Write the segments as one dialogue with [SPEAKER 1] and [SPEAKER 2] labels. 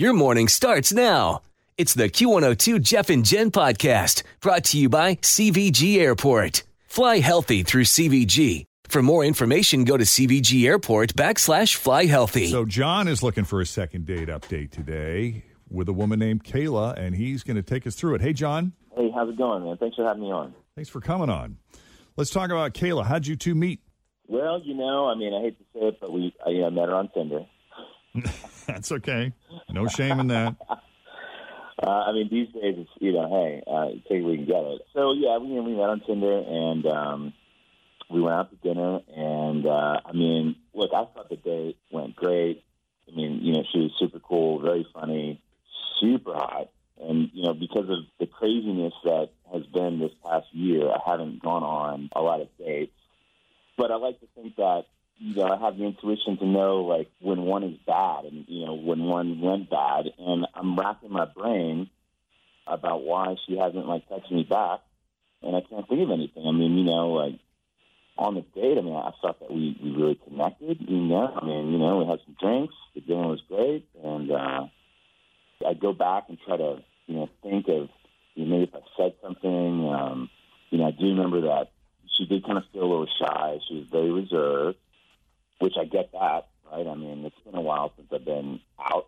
[SPEAKER 1] Your morning starts now. It's the Q102 Jeff and Jen podcast brought to you by CVG Airport. Fly healthy through CVG. For more information, go to CVG Airport backslash fly healthy.
[SPEAKER 2] So John is looking for a second date update today with a woman named Kayla, and he's going to take us through it. Hey, John.
[SPEAKER 3] Hey, how's it going, man? Thanks for having me on.
[SPEAKER 2] Thanks for coming on. Let's talk about Kayla. How'd you two meet?
[SPEAKER 3] Well, you know, I mean, I hate to say it, but we I, you know, met her on Tinder.
[SPEAKER 2] That's okay. No shame in that.
[SPEAKER 3] Uh, I mean, these days, it's you know, hey, uh, take it you can get it. So yeah, we we met on Tinder, and um, we went out to dinner. And uh, I mean, look, I thought the date went great. I mean, you know, she was super cool, very funny, super hot. And you know, because of the craziness that has been this past year, I haven't gone on a lot of dates. But I like to think that you know I have the intuition to know like when one is bad and you know when one went bad, and I'm racking my brain about why she hasn't like texted me back, and I can't think of anything. I mean, you know, like on the date, I mean, I thought that we we really connected. You know, I mean, you know, we had some drinks, the dinner was great, and uh, I go back and try to you know think of you know, maybe if I said something. Um, you know, I do remember that she did kind of feel a little shy. She was very reserved, which I get that, right? I mean, it's been a while since I've been out,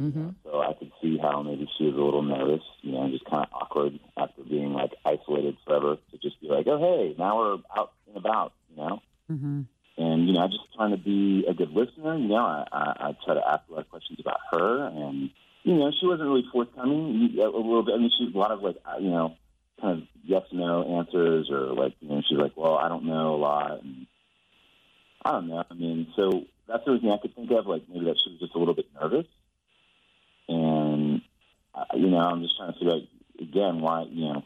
[SPEAKER 4] Mm-hmm.
[SPEAKER 3] so I could see how maybe she was a little nervous, you know, just kind of awkward after being like isolated forever to just be like, oh hey, now we're out and about, you know.
[SPEAKER 4] Mm-hmm.
[SPEAKER 3] And you know, I just trying to be a good listener. You know, I, I, I try to ask a lot of questions about her, and you know, she wasn't really forthcoming a little bit. I mean, she's a lot of like, uh, you know, kind of yes no answers, or like, you know, she's like, well, I don't know a lot, I don't know. I mean, so that's the only thing I could think of. Like maybe that she was just a little bit nervous, and uh, you know, I'm just trying to figure out again why, you know,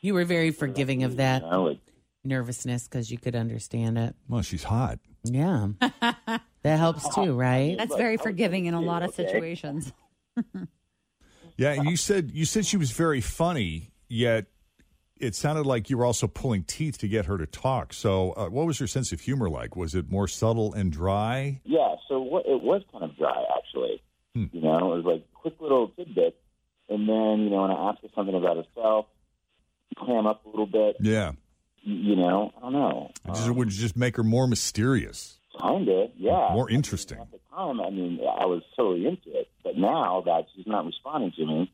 [SPEAKER 4] You were very forgiving of that
[SPEAKER 3] you know, like
[SPEAKER 4] nervousness because you could understand it.
[SPEAKER 2] Well, she's hot.
[SPEAKER 4] Yeah. that helps too, right?
[SPEAKER 5] That's very forgiving in a lot of situations.
[SPEAKER 2] Yeah, and you said you said she was very funny, yet it sounded like you were also pulling teeth to get her to talk. So, uh, what was your sense of humor like? Was it more subtle and dry?
[SPEAKER 3] Yeah, so what, it was kind of dry, actually.
[SPEAKER 2] Hmm.
[SPEAKER 3] You know, it was like quick little tidbits. And then, you know, when I asked her something about herself, clam up a little bit.
[SPEAKER 2] Yeah,
[SPEAKER 3] You, know, I don't know.
[SPEAKER 2] it just, would just make her more mysterious,
[SPEAKER 3] Kind of, yeah.
[SPEAKER 2] more interesting.
[SPEAKER 3] At the time, I mean, I was totally into it. But now that she's not responding to me,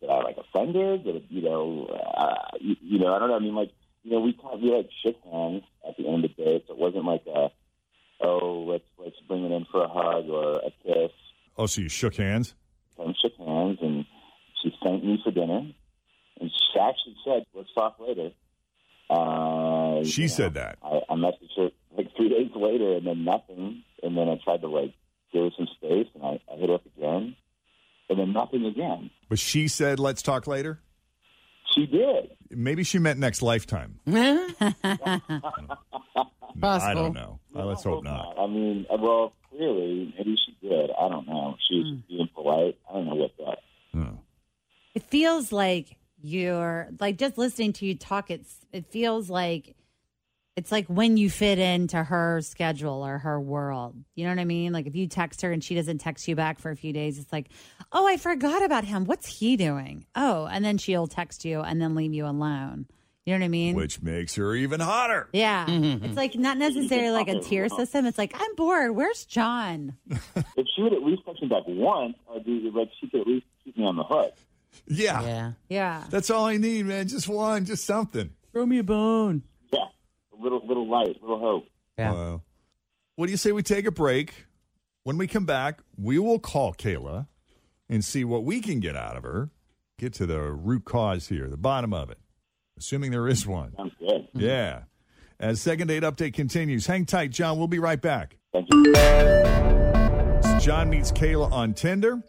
[SPEAKER 3] did I like offend her? Did it, you know, uh, you, you know, I don't know. I mean, like, you know, we kind of, we like shook hands at the end of the day, so it wasn't like a, oh, let's let's bring it in for a hug or a kiss.
[SPEAKER 2] Oh, so you shook hands?
[SPEAKER 3] and shook hands, and she thanked me for dinner. And she actually said, "Let's talk later." Uh,
[SPEAKER 2] She
[SPEAKER 3] know,
[SPEAKER 2] said that.
[SPEAKER 3] I, I messaged her like three days later, and then nothing. And then I tried to like give her some space, and I, I hit her up again, and then nothing again.
[SPEAKER 2] But she said, "Let's talk later."
[SPEAKER 3] She did.
[SPEAKER 2] Maybe she meant next lifetime. I don't know. Uh, let's hope not.
[SPEAKER 3] I mean, uh, well, clearly, maybe she did. I don't know. She was
[SPEAKER 4] Hmm.
[SPEAKER 3] being polite. I don't know what that.
[SPEAKER 2] Oh.
[SPEAKER 5] It feels like you're like just listening to you talk. It's it feels like it's like when you fit into her schedule or her world. You know what I mean? Like if you text her and she doesn't text you back for a few days, it's like, oh, I forgot about him. What's he doing? Oh, and then she'll text you and then leave you alone. You know what I mean?
[SPEAKER 2] which makes her even hotter.
[SPEAKER 5] yeah. Mm-hmm. It's like not necessarily like a tier system. It's like, I'm bored. Where's John?
[SPEAKER 3] If she would at least text me back once, I'd be like, she could at least keep me on the hook.
[SPEAKER 2] Yeah.
[SPEAKER 4] Yeah.
[SPEAKER 5] Yeah.
[SPEAKER 2] That's all I need, man. Just one, just something.
[SPEAKER 4] Throw me a bone.
[SPEAKER 3] Yeah, a little, little light, little hope.
[SPEAKER 4] Yeah.
[SPEAKER 2] Uh, what do you say we take a break? When we come back, we will call Kayla and see what we can get out of her. Get to the root cause here, the bottom of it, assuming there is one.
[SPEAKER 3] Sounds good.
[SPEAKER 2] Yeah. As second date update continues, hang tight, John. We'll be right back.
[SPEAKER 3] Thank you.
[SPEAKER 2] So John meets Kayla on Tinder.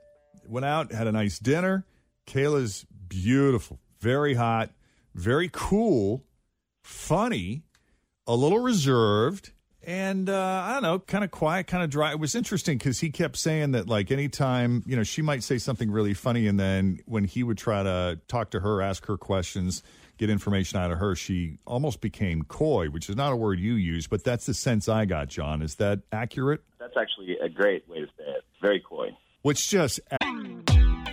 [SPEAKER 2] Went out, had a nice dinner. Kayla's beautiful, very hot, very cool, funny, a little reserved, and uh, I don't know, kind of quiet, kind of dry. It was interesting because he kept saying that, like, anytime, you know, she might say something really funny, and then when he would try to talk to her, ask her questions, get information out of her, she almost became coy, which is not a word you use, but that's the sense I got, John. Is that accurate?
[SPEAKER 3] That's actually a great way to say it. Very coy.
[SPEAKER 2] Which just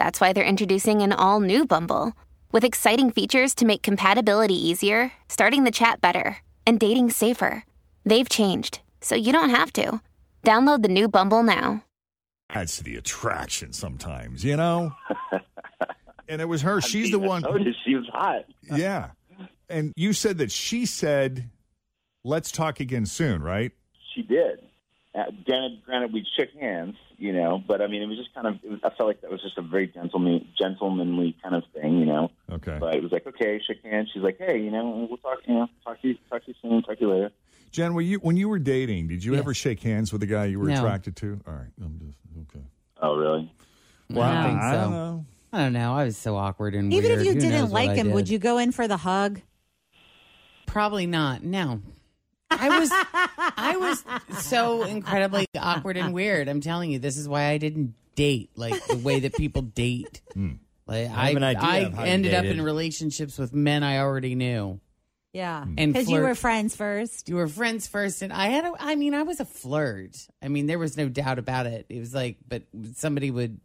[SPEAKER 6] that's why they're introducing an all new Bumble with exciting features to make compatibility easier, starting the chat better, and dating safer. They've changed, so you don't have to. Download the new Bumble now.
[SPEAKER 2] adds to the attraction sometimes, you know? and it was her. She's the one.
[SPEAKER 3] Oh, she was hot.
[SPEAKER 2] Yeah. And you said that she said, let's talk again soon, right?
[SPEAKER 3] She did. Uh, granted, granted, we shook hands, you know, but I mean, it was just kind of. It was, I felt like that was just a very gentleman, gentlemanly kind of thing, you know.
[SPEAKER 2] Okay.
[SPEAKER 3] But it was like, okay, shake hands. She's like, hey, you know, we'll talk. You know, talk to you, talk to you soon. Talk to you later.
[SPEAKER 2] Jen, when you, when you were dating, did you
[SPEAKER 4] Yeah.
[SPEAKER 2] ever shake hands with the guy you were
[SPEAKER 4] No.
[SPEAKER 2] attracted to? All right. I'm just, okay.
[SPEAKER 3] Oh, really?
[SPEAKER 4] I don't think
[SPEAKER 2] I
[SPEAKER 4] so.
[SPEAKER 2] don't know.
[SPEAKER 4] I don't know. I was so awkward and
[SPEAKER 5] Even
[SPEAKER 4] weird.
[SPEAKER 5] if you
[SPEAKER 4] Who
[SPEAKER 5] didn't like
[SPEAKER 4] I
[SPEAKER 5] him, would you go in for the hug?
[SPEAKER 4] Probably not. No. I was I was so incredibly awkward and weird. I'm telling you, this is why I didn't date like the way that people date.
[SPEAKER 2] Hmm.
[SPEAKER 4] Like
[SPEAKER 7] I have an idea
[SPEAKER 4] I
[SPEAKER 7] of how
[SPEAKER 4] ended up in relationships with men I already knew.
[SPEAKER 5] Yeah.
[SPEAKER 4] And
[SPEAKER 5] Because you were friends first.
[SPEAKER 4] You were friends first, and I had. A, I mean, I was a flirt. I mean, there was no doubt about it. It was like, but somebody would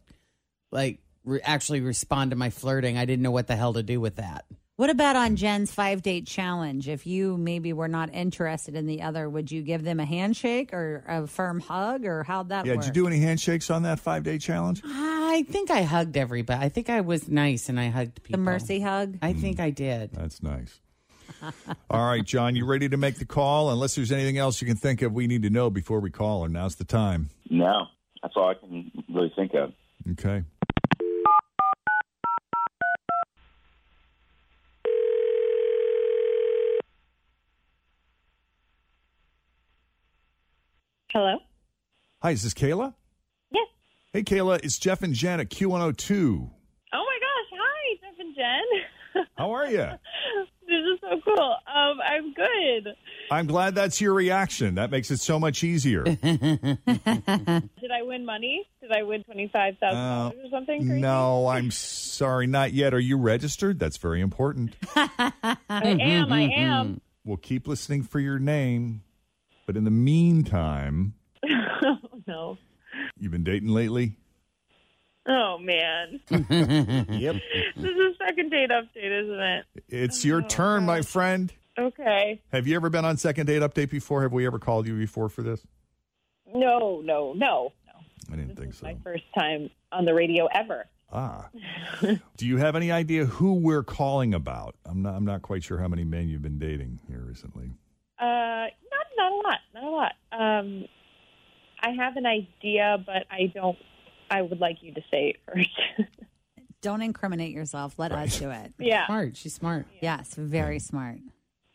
[SPEAKER 4] like re- actually respond to my flirting. I didn't know what the hell to do with that.
[SPEAKER 5] What about on Jen's five date challenge? If you maybe were not interested in the other, would you give them a handshake or a firm hug or how'd that work?
[SPEAKER 2] Yeah,
[SPEAKER 5] work?
[SPEAKER 2] did you do any handshakes on that five day challenge?
[SPEAKER 4] Ah, I think I hugged everybody. I think I was nice and I hugged people.
[SPEAKER 5] the mercy hug?
[SPEAKER 4] I think hmm. I did.
[SPEAKER 2] That's nice. All right, John, you ready to make the call? Unless there's anything else you can think of we need to know before we call, and now's the time.
[SPEAKER 3] No, that's all I can really think of.
[SPEAKER 2] Okay.
[SPEAKER 8] Hello?
[SPEAKER 2] Hi, is this Kayla?
[SPEAKER 8] Yes.
[SPEAKER 2] Hey, Kayla, it's Jeff and Jen at Q102.
[SPEAKER 8] Oh my gosh. Hi, Jeff and Jen.
[SPEAKER 2] How are you?
[SPEAKER 8] this is so cool. Um, I'm good.
[SPEAKER 2] I'm glad that's your reaction. That makes it so much easier.
[SPEAKER 8] Did I win money? Did I win $25,000
[SPEAKER 2] Uh,
[SPEAKER 8] or something crazy?
[SPEAKER 2] no, I'm sorry, not yet. Are you registered? That's very important.
[SPEAKER 8] I am. I am.
[SPEAKER 2] We'll keep listening for your name. But in the meantime,
[SPEAKER 8] oh, no.
[SPEAKER 2] you've been dating lately?
[SPEAKER 8] Oh, man.
[SPEAKER 7] Yep.
[SPEAKER 8] This is a second date update, isn't it?
[SPEAKER 2] It's your turn, my friend.
[SPEAKER 8] Okay.
[SPEAKER 2] Have you ever been on second date update before? Have we ever called you before for this?
[SPEAKER 8] No, no, no, no.
[SPEAKER 2] I didn't think
[SPEAKER 8] This is
[SPEAKER 2] so.
[SPEAKER 8] my first time on the radio ever.
[SPEAKER 2] Ah. Do you have any idea who we're calling about? I'm not I'm not quite sure how many men you've been dating here recently.
[SPEAKER 8] Uh, not not a lot, not a lot. Um, I have an idea, but I don't. I would like you to say it first.
[SPEAKER 5] Don't incriminate yourself. Let us do it.
[SPEAKER 8] yeah.
[SPEAKER 4] Smart. She's smart.
[SPEAKER 5] Yes, very smart.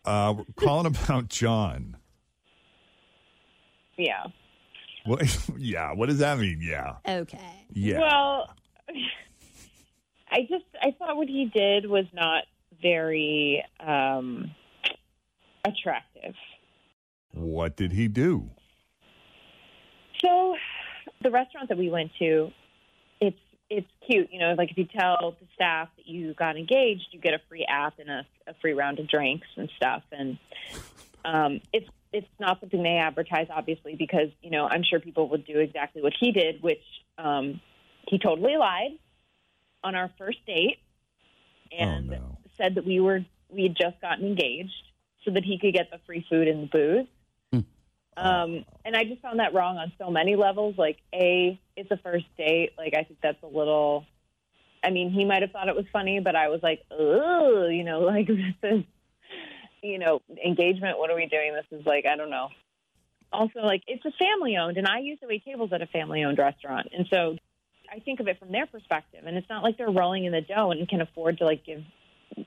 [SPEAKER 2] Uh, we're calling about John.
[SPEAKER 8] Yeah.
[SPEAKER 2] What, yeah, what does that mean? Yeah.
[SPEAKER 5] Okay.
[SPEAKER 2] Yeah.
[SPEAKER 8] Well, I just I thought what he did was not very. um attractive.
[SPEAKER 2] What did he do?
[SPEAKER 8] So, the restaurant that we went to, it's it's cute. You know, like if you tell the staff that you got engaged, you get a free app and a, a free round of drinks and stuff. And um, it's it's not something they advertise, obviously, because you know I'm sure people would do exactly what he did, which um, he totally lied on our first date and said that we were we had just gotten engaged so that he could get the free food and the booze. Um, and I just found that wrong on so many levels. Like, a, it's a first date. Like, I think that's a little. I mean, he might have thought it was funny, but I was like, oh, you know, like this is, you know, engagement. What are we doing? This is like, I don't know. Also, like, it's a family owned, and I used to wait tables at a family owned restaurant, and so I think of it from their perspective. And it's not like they're rolling in the dough and can afford to like give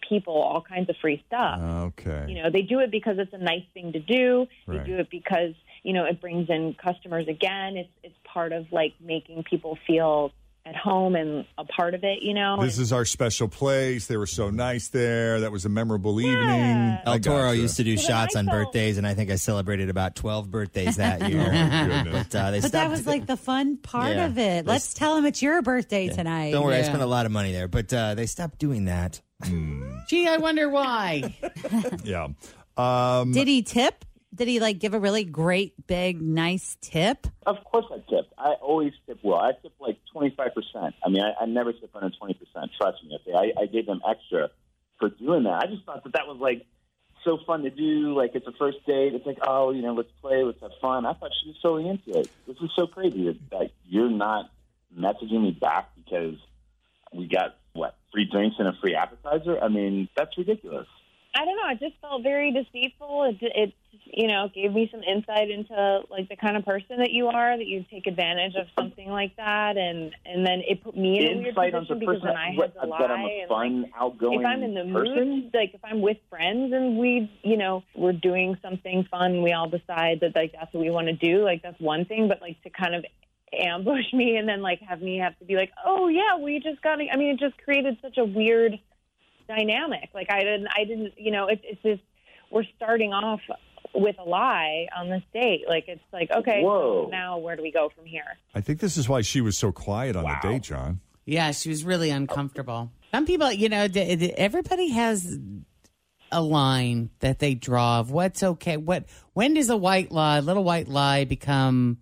[SPEAKER 8] people all kinds of free stuff.
[SPEAKER 2] Okay.
[SPEAKER 8] You know, they do it because it's a nice thing to do.
[SPEAKER 2] Right.
[SPEAKER 8] They do it because you know it brings in customers again. It's it's part of like making people feel at home and a part of it. You know,
[SPEAKER 2] This is our special place. They were so nice there. That was a memorable evening.
[SPEAKER 7] El Toro
[SPEAKER 2] gotcha.
[SPEAKER 7] used to do shots on birthdays, and I think I celebrated about 12 birthdays that year.
[SPEAKER 2] Oh,
[SPEAKER 7] but uh, they
[SPEAKER 5] But that was like the fun part
[SPEAKER 7] Yeah.
[SPEAKER 5] of it. Let's tell them it's your birthday tonight.
[SPEAKER 7] Don't worry, I spent a lot of money there, but uh, they stopped doing that.
[SPEAKER 4] Gee, I wonder why.
[SPEAKER 2] yeah. Um,
[SPEAKER 5] Did he tip? Did he like give a really great, big, nice tip?
[SPEAKER 3] Of course I tip. I always tip well. I tip like 25%. I mean, I, I never tip under 20%. Trust me. Okay, I, I gave them extra for doing that. I just thought that that was like so fun to do. Like it's a first date. It's like, oh, you know, let's play, let's have fun. I thought she was so into it. This is so crazy that, that you're not messaging me back because we got what free drinks and a free appetizer. I mean, that's ridiculous.
[SPEAKER 8] I don't know. It just felt very deceitful. It, it, you know, gave me some insight into like the kind of person that you are, that you take advantage of something like that, and and then it put me in a weird
[SPEAKER 3] Insight on
[SPEAKER 8] position because then I had to lie.
[SPEAKER 3] that I'm a
[SPEAKER 8] and,
[SPEAKER 3] fun,
[SPEAKER 8] like,
[SPEAKER 3] outgoing
[SPEAKER 8] if I'm in the
[SPEAKER 3] person.
[SPEAKER 8] mood, like if I'm with friends and we, you know, we're doing something fun, we all decide that like that's what we want to do. Like that's one thing, but like to kind of ambush me and then like have me have to be like, oh yeah, we just got. I mean, it just created such a weird dynamic. Like I didn't, I didn't, you know, it, it's just we're starting off with a lie on this date. Like it's like okay,
[SPEAKER 2] Whoa.
[SPEAKER 8] so now where do we go from here?
[SPEAKER 2] I think this is why she was so quiet on the date, John.
[SPEAKER 4] Yeah, she was really uncomfortable. Some people, you know, d- d- everybody has a line that they draw of what's okay. What when does a white lie, little white lie, become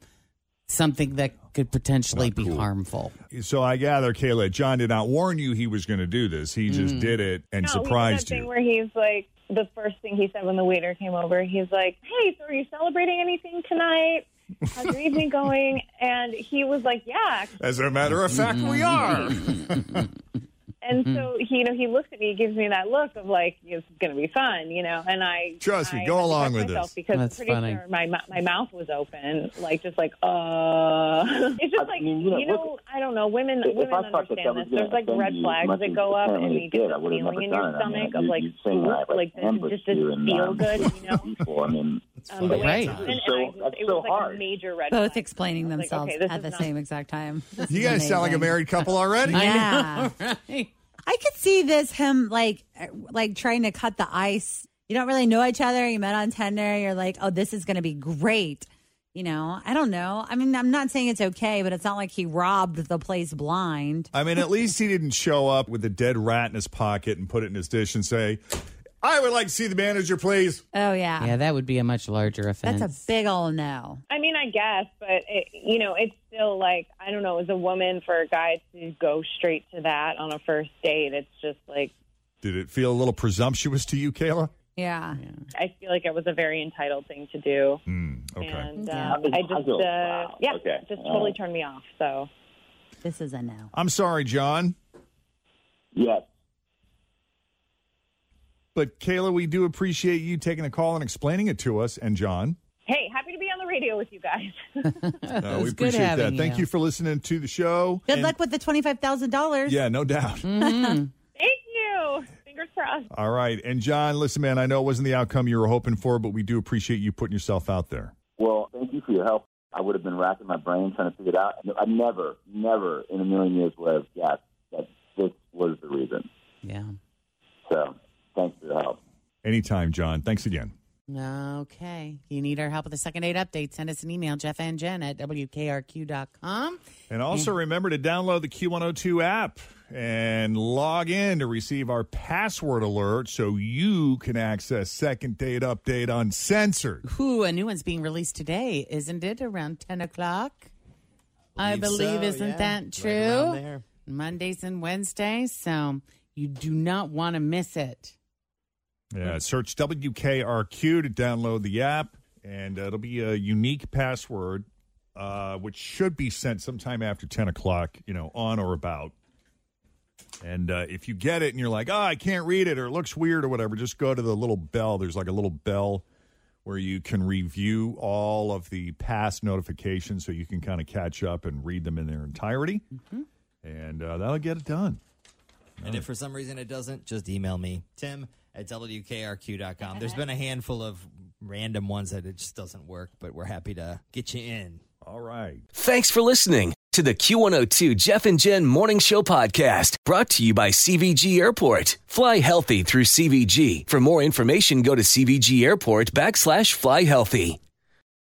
[SPEAKER 4] something that could potentially be harmful?
[SPEAKER 2] So I gather, Kayla, John did not warn you he was going to do this. He just
[SPEAKER 4] Mm.
[SPEAKER 2] did it and
[SPEAKER 8] no,
[SPEAKER 2] surprised
[SPEAKER 8] he did that
[SPEAKER 2] you.
[SPEAKER 8] thing where he's like the first thing he said when the waiter came over. He's like, "Hey, so are you celebrating anything tonight? How's your evening going?" And he was like, "Yeah." actually."
[SPEAKER 2] As a matter of fact, we are.
[SPEAKER 8] And
[SPEAKER 2] Mm-hmm.
[SPEAKER 8] so he, you know, he looks at me, he gives me that look of like, "It's going to be fun," you know. And I
[SPEAKER 2] Trust me, go
[SPEAKER 8] had
[SPEAKER 2] along with
[SPEAKER 8] myself
[SPEAKER 2] this.
[SPEAKER 8] because
[SPEAKER 2] That's
[SPEAKER 8] pretty
[SPEAKER 2] funny.
[SPEAKER 8] sure my mou- my mouth was open, like just like, uh. It's just like
[SPEAKER 3] mean,
[SPEAKER 8] you
[SPEAKER 3] you know,
[SPEAKER 8] know, I don't know. Women
[SPEAKER 3] If- if
[SPEAKER 8] women
[SPEAKER 3] I thought that that
[SPEAKER 8] understand this.
[SPEAKER 3] gonna
[SPEAKER 8] There's like red flags that go up, and you
[SPEAKER 3] it
[SPEAKER 8] get
[SPEAKER 3] did, I
[SPEAKER 8] this feeling in your
[SPEAKER 3] done. I mean,
[SPEAKER 8] stomach of like,
[SPEAKER 3] you'd think I, like,
[SPEAKER 8] like this, just doesn't feel good, you know.
[SPEAKER 3] People, I mean,
[SPEAKER 8] Um, the way
[SPEAKER 5] Right.
[SPEAKER 8] it and
[SPEAKER 3] So-
[SPEAKER 8] I just,
[SPEAKER 3] that's
[SPEAKER 8] it
[SPEAKER 3] so
[SPEAKER 8] was like
[SPEAKER 3] hard.
[SPEAKER 8] a major red
[SPEAKER 5] Both
[SPEAKER 8] flag.
[SPEAKER 5] explaining
[SPEAKER 8] I was like,
[SPEAKER 5] themselves
[SPEAKER 8] okay,
[SPEAKER 5] at the
[SPEAKER 8] not-
[SPEAKER 5] same exact time. This
[SPEAKER 2] You
[SPEAKER 5] is
[SPEAKER 2] guys sound like a married couple already.
[SPEAKER 5] Yeah. right. I could see this him like uh, like trying to cut the ice. You don't really know each other. You met on Tinder. You're like, oh, this is going to be great. You know, I don't know. I mean, I'm not saying it's okay, but it's not like he robbed the place blind.
[SPEAKER 2] I mean, at least he didn't show up with a dead rat in his pocket and put it in his dish and say, I would like to see the manager, please.
[SPEAKER 5] Oh yeah,
[SPEAKER 4] Yeah, that would be a much larger offense.
[SPEAKER 5] that's a big old no.
[SPEAKER 8] I mean, I guess, but it, you know, it's still like I don't know. As a woman, for a guy to go straight to that on a first date, it's just like
[SPEAKER 2] Did it feel a little presumptuous to you, Kayla?
[SPEAKER 5] Yeah.
[SPEAKER 8] I feel like it was a very entitled thing to do,
[SPEAKER 2] okay.
[SPEAKER 8] and
[SPEAKER 5] Yeah.
[SPEAKER 8] um, I just, uh,
[SPEAKER 3] Wow.
[SPEAKER 8] yeah,
[SPEAKER 3] Okay.
[SPEAKER 8] just totally
[SPEAKER 3] right.
[SPEAKER 8] turned me off. So
[SPEAKER 5] This is a no.
[SPEAKER 2] I'm sorry, John.
[SPEAKER 3] Yes.
[SPEAKER 2] But Kayla, we do appreciate you taking a call and explaining it to us. And John,
[SPEAKER 8] hey, happy to be on the radio with you guys.
[SPEAKER 2] uh, we
[SPEAKER 5] good
[SPEAKER 2] appreciate that.
[SPEAKER 5] having
[SPEAKER 2] Thank
[SPEAKER 5] you.
[SPEAKER 2] you for listening to the show.
[SPEAKER 5] Good
[SPEAKER 2] And-
[SPEAKER 5] luck with the twenty five thousand dollars.
[SPEAKER 2] Yeah, no doubt.
[SPEAKER 8] Thank you. Fingers crossed.
[SPEAKER 2] All right. And John, listen, man, I know it wasn't the outcome you were hoping for, but we do appreciate you putting yourself out there.
[SPEAKER 3] Well, thank you for your help. I would have been racking my brain trying to figure it out. I never, never in a million years would have guessed that this was the reason.
[SPEAKER 4] Yeah.
[SPEAKER 3] So, thanks for your help.
[SPEAKER 2] Anytime, John. Thanks again. Okay.
[SPEAKER 4] You need our help with the second date update, send us an email, Jeff and Jen at WKRQ.com.
[SPEAKER 2] And also remember to download the Q102 app and log in to receive our password alert so you can access second date update uncensored.
[SPEAKER 4] Ooh, a new one's being released today, isn't it? Around 10 o'clock? I
[SPEAKER 7] Believe
[SPEAKER 4] believe,
[SPEAKER 7] so,
[SPEAKER 4] isn't
[SPEAKER 7] yeah.
[SPEAKER 4] that true?
[SPEAKER 7] around there.
[SPEAKER 4] Mondays and Wednesdays. So you do not want to miss it.
[SPEAKER 2] Yeah, search WKRQ to download the app, and uh, it'll be a unique password, uh, which should be sent sometime after 10 o'clock, you know, on or about. And uh, if you get it and you're like, oh, I can't read it or it looks weird or whatever, just go to the little bell. There's like a little bell where you can review all of the past notifications so you can kind of catch up and read them in their entirety. And uh, that'll get it done.
[SPEAKER 7] And if for some reason it doesn't, just email me, Tim at WKRQ.com. There's been a handful of random ones that it just doesn't work, but we're happy to get you in.
[SPEAKER 2] All right.
[SPEAKER 1] Thanks for listening to the Q102 Jeff and Jen Morning Show podcast brought to you by CVG Airport. Fly healthy through CVG. For more information, go to CVG Airport backslash fly healthy.